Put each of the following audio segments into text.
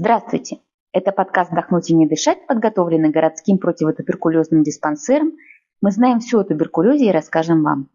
Здравствуйте! Это подкаст «Вдохнуть и не дышать», подготовленный городским противотуберкулезным диспансером. Мы знаем все о туберкулезе и расскажем вам.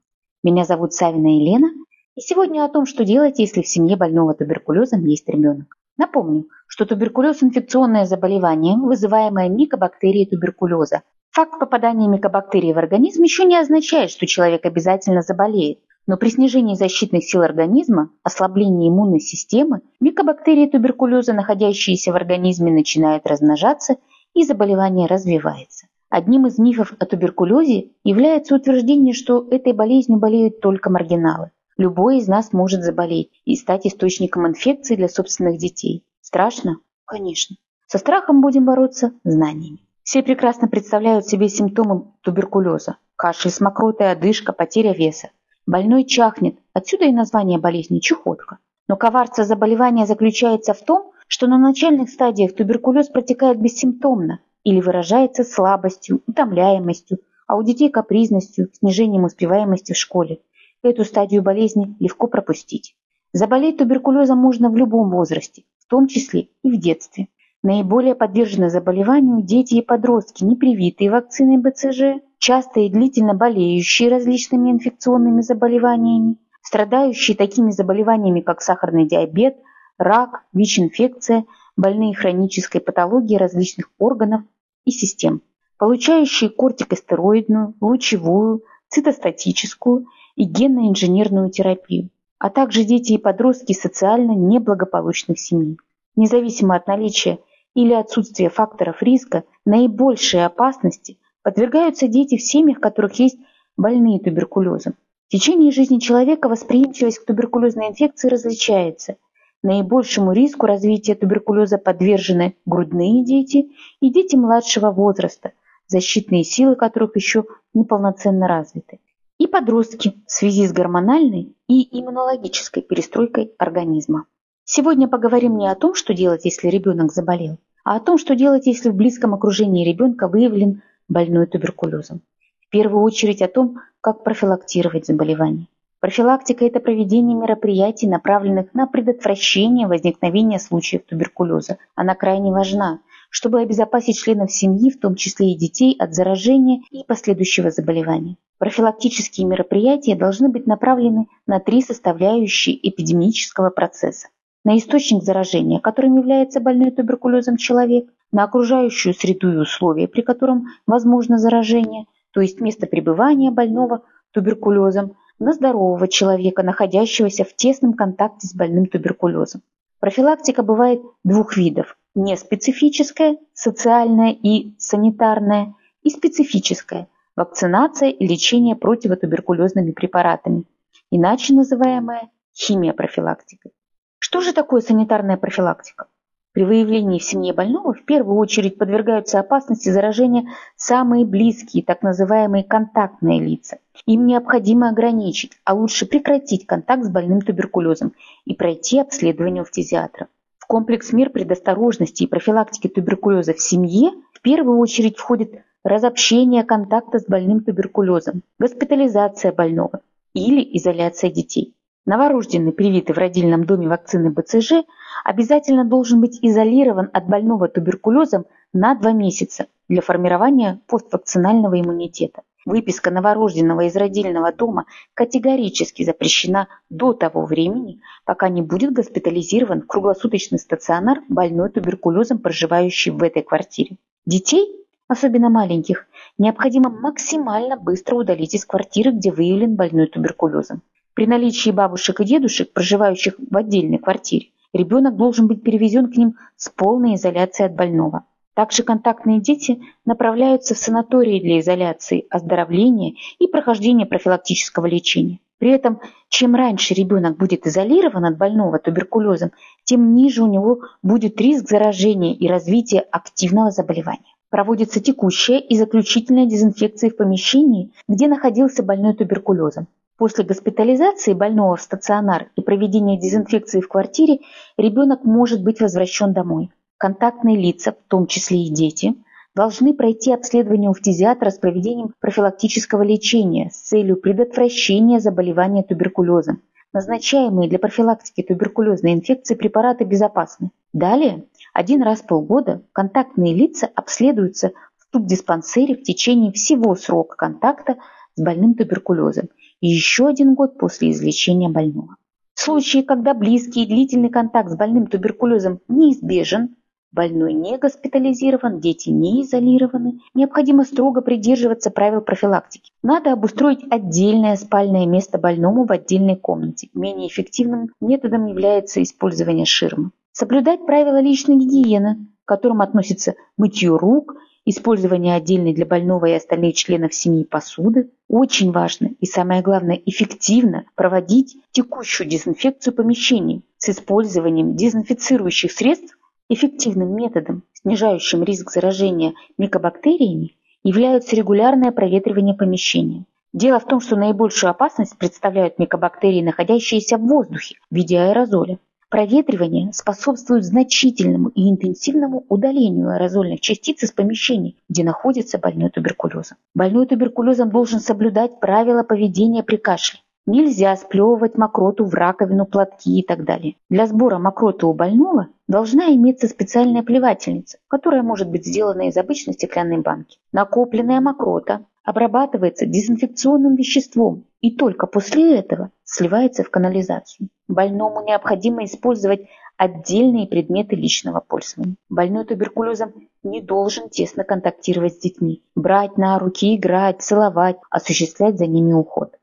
Меня зовут Савина Елена, и сегодня о том, что делать, если в семье больного туберкулезом есть ребенок. Напомню, что туберкулез – инфекционное заболевание, вызываемое микобактерией туберкулеза. Факт попадания микобактерии в организм еще не означает, что человек обязательно заболеет. Но при снижении защитных сил организма, ослаблении иммунной системы, микобактерии туберкулеза, находящиеся в организме, начинают размножаться и заболевание развивается. Одним из мифов о туберкулезе является утверждение, что этой болезнью болеют только маргиналы. Любой из нас может заболеть и стать источником инфекции для собственных детей. Страшно? Конечно. Со страхом будем бороться знаниями. Все прекрасно представляют себе симптомы туберкулеза. Кашель с мокротой, одышка, потеря веса. Больной чахнет, отсюда и название болезни – чехотка. Но коварство заболевания заключается в том, что на начальных стадиях туберкулез протекает бессимптомно или выражается слабостью, утомляемостью, а у детей капризностью, снижением успеваемости в школе. Эту стадию болезни легко пропустить. Заболеть туберкулезом можно в любом возрасте, в том числе и в детстве. Наиболее подвержены заболеванию дети и подростки, не привитые вакциной БЦЖ, часто и длительно болеющие различными инфекционными заболеваниями, страдающие такими заболеваниями, как сахарный диабет, рак, ВИЧ-инфекция, больные хронической патологией различных органов и систем, получающие кортикостероидную, лучевую, цитостатическую и генно-инженерную терапию, а также дети и подростки социально неблагополучных семей. Независимо от наличия или отсутствия факторов риска, наибольшей опасности Подвергаются дети в семьях, в которых есть больные туберкулезом. В течение жизни человека восприимчивость к туберкулезной инфекции различается. Наибольшему риску развития туберкулеза подвержены грудные дети и дети младшего возраста, защитные силы которых еще неполноценно развиты, и подростки в связи с гормональной и иммунологической перестройкой организма. Сегодня поговорим не о том, что делать, если ребенок заболел, а о том, что делать, если в близком окружении ребенка выявлен больной туберкулезом. В первую очередь о том, как профилактировать заболевание. Профилактика – это проведение мероприятий, направленных на предотвращение возникновения случаев туберкулеза. Она крайне важна, чтобы обезопасить членов семьи, в том числе и детей, от заражения и последующего заболевания. Профилактические мероприятия должны быть направлены на три составляющие эпидемического процесса. На источник заражения, которым является больной туберкулезом человек, на окружающую среду и условия, при котором возможно заражение, то есть место пребывания больного туберкулезом, на здорового человека, находящегося в тесном контакте с больным туберкулезом. Профилактика бывает двух видов – неспецифическая, социальная и санитарная, и специфическая – вакцинация и лечение противотуберкулезными препаратами, иначе называемая химия профилактикой. Что же такое санитарная профилактика? При выявлении в семье больного в первую очередь подвергаются опасности заражения самые близкие, так называемые контактные лица. Им необходимо ограничить, а лучше прекратить контакт с больным туберкулезом и пройти обследование у фтизиатра. В комплекс мер предосторожности и профилактики туберкулеза в семье в первую очередь входит разобщение контакта с больным туберкулезом, госпитализация больного или изоляция детей. Новорожденный, привитый в родильном доме вакцины БЦЖ, обязательно должен быть изолирован от больного туберкулезом на 2 месяца для формирования поствакцинального иммунитета. Выписка новорожденного из родильного дома категорически запрещена до того времени, пока не будет госпитализирован в круглосуточный стационар больной туберкулезом, проживающий в этой квартире. Детей, особенно маленьких, необходимо максимально быстро удалить из квартиры, где выявлен больной туберкулезом. При наличии бабушек и дедушек, проживающих в отдельной квартире, ребенок должен быть перевезен к ним с полной изоляцией от больного. Также контактные дети направляются в санатории для изоляции, оздоровления и прохождения профилактического лечения. При этом, чем раньше ребенок будет изолирован от больного туберкулезом, тем ниже у него будет риск заражения и развития активного заболевания. Проводится текущая и заключительная дезинфекция в помещении, где находился больной туберкулезом. После госпитализации больного в стационар и проведения дезинфекции в квартире ребенок может быть возвращен домой. Контактные лица, в том числе и дети, должны пройти обследование у фтизиатра с проведением профилактического лечения с целью предотвращения заболевания туберкулезом. Назначаемые для профилактики туберкулезной инфекции препараты безопасны. Далее Один раз в полгода контактные лица обследуются в тубдиспансере в течение всего срока контакта с больным туберкулезом и еще один год после излечения больного. В случае, когда близкий и длительный контакт с больным туберкулезом неизбежен, Больной не госпитализирован, дети не изолированы. Необходимо строго придерживаться правил профилактики. Надо обустроить отдельное спальное место больному в отдельной комнате. Менее эффективным методом является использование ширмы. Соблюдать правила личной гигиены, к которым относятся мытье рук, использование отдельной для больного и остальных членов семьи посуды. Очень важно и самое главное эффективно проводить текущую дезинфекцию помещений с использованием дезинфицирующих средств Эффективным методом, снижающим риск заражения микобактериями, являются регулярное проветривание помещения. Дело в том, что наибольшую опасность представляют микобактерии, находящиеся в воздухе в виде аэрозоля. Проветривание способствует значительному и интенсивному удалению аэрозольных частиц из помещений, где находится больной туберкулезом. Больной туберкулезом должен соблюдать правила поведения при кашле. Нельзя сплевывать мокроту в раковину, платки и так далее. Для сбора мокроты у больного должна иметься специальная плевательница, которая может быть сделана из обычной стеклянной банки. Накопленная мокрота обрабатывается дезинфекционным веществом и только после этого сливается в канализацию. Больному необходимо использовать отдельные предметы личного пользования. Больной туберкулезом не должен тесно контактировать с детьми, брать на руки, играть, целовать, осуществлять за ними уход.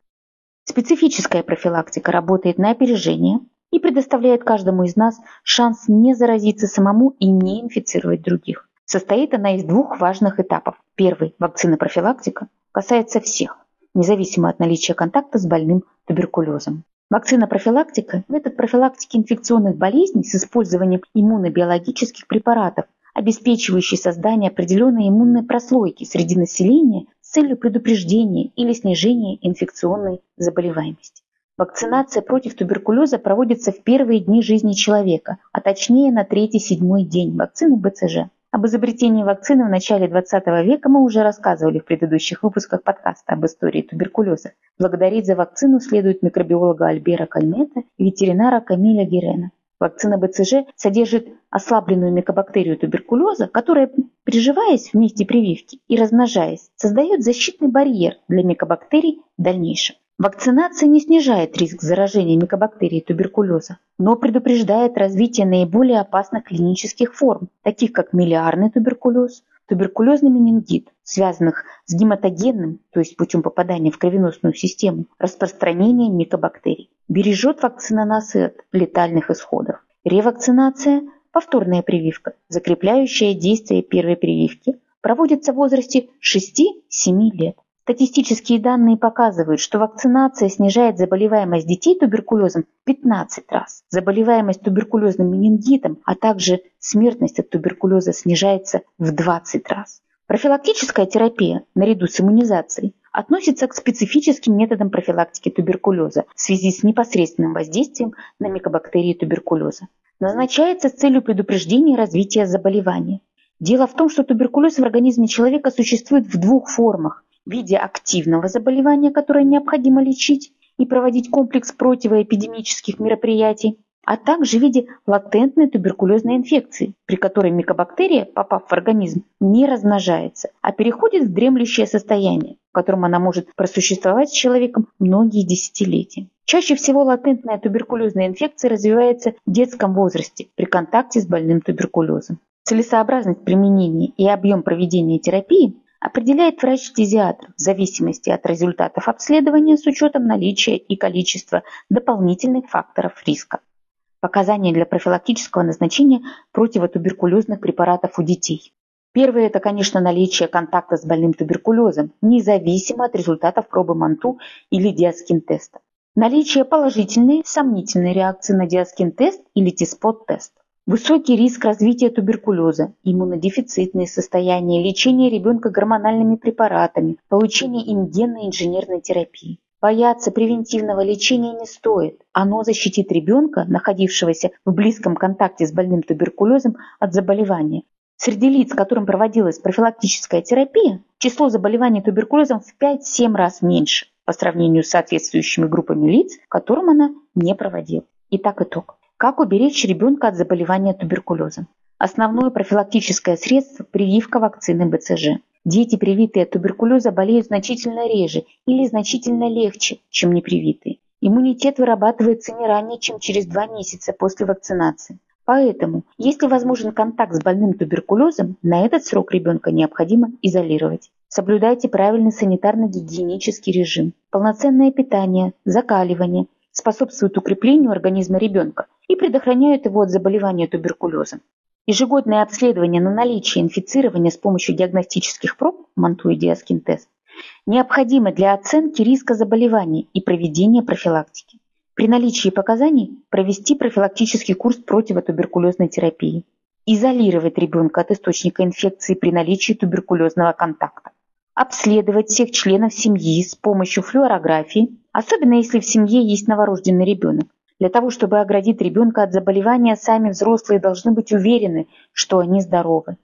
Специфическая профилактика работает на опережение и предоставляет каждому из нас шанс не заразиться самому и не инфицировать других. Состоит она из двух важных этапов. Первый – вакцина-профилактика – касается всех, независимо от наличия контакта с больным туберкулезом. Вакцина-профилактика – метод профилактики инфекционных болезней с использованием иммунобиологических препаратов, обеспечивающий создание определенной иммунной прослойки среди населения с целью предупреждения или снижения инфекционной заболеваемости. Вакцинация против туберкулеза проводится в первые дни жизни человека, а точнее на третий-седьмой день вакцины БЦЖ. Об изобретении вакцины в начале 20 века мы уже рассказывали в предыдущих выпусках подкаста об истории туберкулеза. Благодарить за вакцину следует микробиолога Альбера Кальмета и ветеринара Камиля Герена. Вакцина БЦЖ содержит ослабленную микобактерию туберкулеза, которая, приживаясь в месте прививки и размножаясь, создает защитный барьер для микобактерий в дальнейшем. Вакцинация не снижает риск заражения микобактерией туберкулеза, но предупреждает развитие наиболее опасных клинических форм, таких как миллиарный туберкулез, туберкулезный менингит, связанных с гематогенным, то есть путем попадания в кровеносную систему, распространением микобактерий. Бережет вакцина нас от летальных исходов. Ревакцинация – повторная прививка, закрепляющая действие первой прививки, проводится в возрасте 6-7 лет. Статистические данные показывают, что вакцинация снижает заболеваемость детей туберкулезом в 15 раз. Заболеваемость туберкулезным менингитом, а также смертность от туберкулеза снижается в 20 раз. Профилактическая терапия, наряду с иммунизацией, относится к специфическим методам профилактики туберкулеза в связи с непосредственным воздействием на микобактерии туберкулеза. Назначается с целью предупреждения развития заболевания. Дело в том, что туберкулез в организме человека существует в двух формах в виде активного заболевания, которое необходимо лечить и проводить комплекс противоэпидемических мероприятий, а также в виде латентной туберкулезной инфекции, при которой микобактерия, попав в организм, не размножается, а переходит в дремлющее состояние, в котором она может просуществовать с человеком многие десятилетия. Чаще всего латентная туберкулезная инфекция развивается в детском возрасте при контакте с больным туберкулезом. Целесообразность применения и объем проведения терапии определяет врач-фтизиатр в зависимости от результатов обследования с учетом наличия и количества дополнительных факторов риска. Показания для профилактического назначения противотуберкулезных препаратов у детей. Первое – это, конечно, наличие контакта с больным туберкулезом, независимо от результатов пробы МАНТУ или диаскин-теста. Наличие положительной, сомнительной реакции на диаскин-тест или ТИСПОТ-тест. Высокий риск развития туберкулеза, иммунодефицитные состояния, лечение ребенка гормональными препаратами, получение им инженерной терапии. Бояться превентивного лечения не стоит. Оно защитит ребенка, находившегося в близком контакте с больным туберкулезом, от заболевания. Среди лиц, которым проводилась профилактическая терапия, число заболеваний туберкулезом в 5-7 раз меньше по сравнению с соответствующими группами лиц, которым она не проводила. Итак, итог. Как уберечь ребенка от заболевания туберкулезом? Основное профилактическое средство – прививка вакцины БЦЖ. Дети, привитые от туберкулеза, болеют значительно реже или значительно легче, чем непривитые. Иммунитет вырабатывается не ранее, чем через два месяца после вакцинации. Поэтому, если возможен контакт с больным туберкулезом, на этот срок ребенка необходимо изолировать. Соблюдайте правильный санитарно-гигиенический режим. Полноценное питание, закаливание способствуют укреплению организма ребенка и предохраняют его от заболевания туберкулезом. Ежегодное обследование на наличие инфицирования с помощью диагностических проб МАНТУ и диаскин-тест необходимо для оценки риска заболевания и проведения профилактики. При наличии показаний провести профилактический курс противотуберкулезной терапии. Изолировать ребенка от источника инфекции при наличии туберкулезного контакта. Обследовать всех членов семьи с помощью флюорографии, особенно если в семье есть новорожденный ребенок. Для того, чтобы оградить ребенка от заболевания, сами взрослые должны быть уверены, что они здоровы.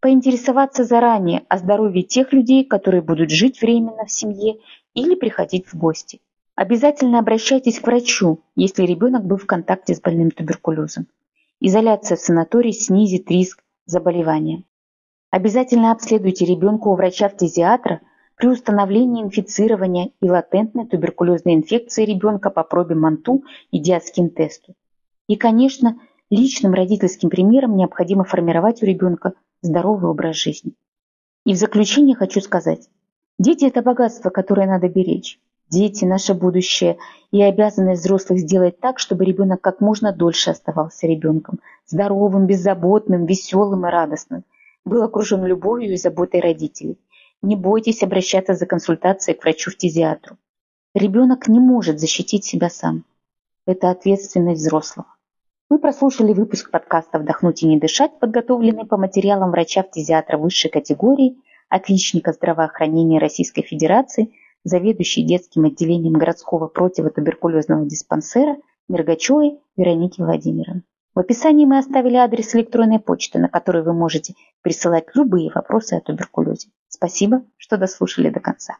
Поинтересоваться заранее о здоровье тех людей, которые будут жить временно в семье или приходить в гости. Обязательно обращайтесь к врачу, если ребенок был в контакте с больным туберкулезом. Изоляция в санатории снизит риск заболевания. Обязательно обследуйте ребенка у врача-фтизиатра при установлении инфицирования и латентной туберкулезной инфекции ребенка по пробе МАНТУ и диаскин-тесту. И, конечно, личным родительским примером необходимо формировать у ребенка здоровый образ жизни. И в заключение хочу сказать, дети – это богатство, которое надо беречь. Дети – наше будущее, и обязанность взрослых сделать так, чтобы ребенок как можно дольше оставался ребенком, здоровым, беззаботным, веселым и радостным, был окружен любовью и заботой родителей. Не бойтесь обращаться за консультацией к врачу-фтизиатру. Ребенок не может защитить себя сам. Это ответственность взрослого. Вы прослушали выпуск подкаста «Вдохнуть и не дышать», подготовленный по материалам врача-фтизиатра высшей категории, отличника здравоохранения Российской Федерации, заведующей детским отделением городского противотуберкулезного диспансера Мергачевой Вероники Владимировны. В описании мы оставили адрес электронной почты, на который вы можете присылать любые вопросы о туберкулезе. Спасибо, что дослушали до конца.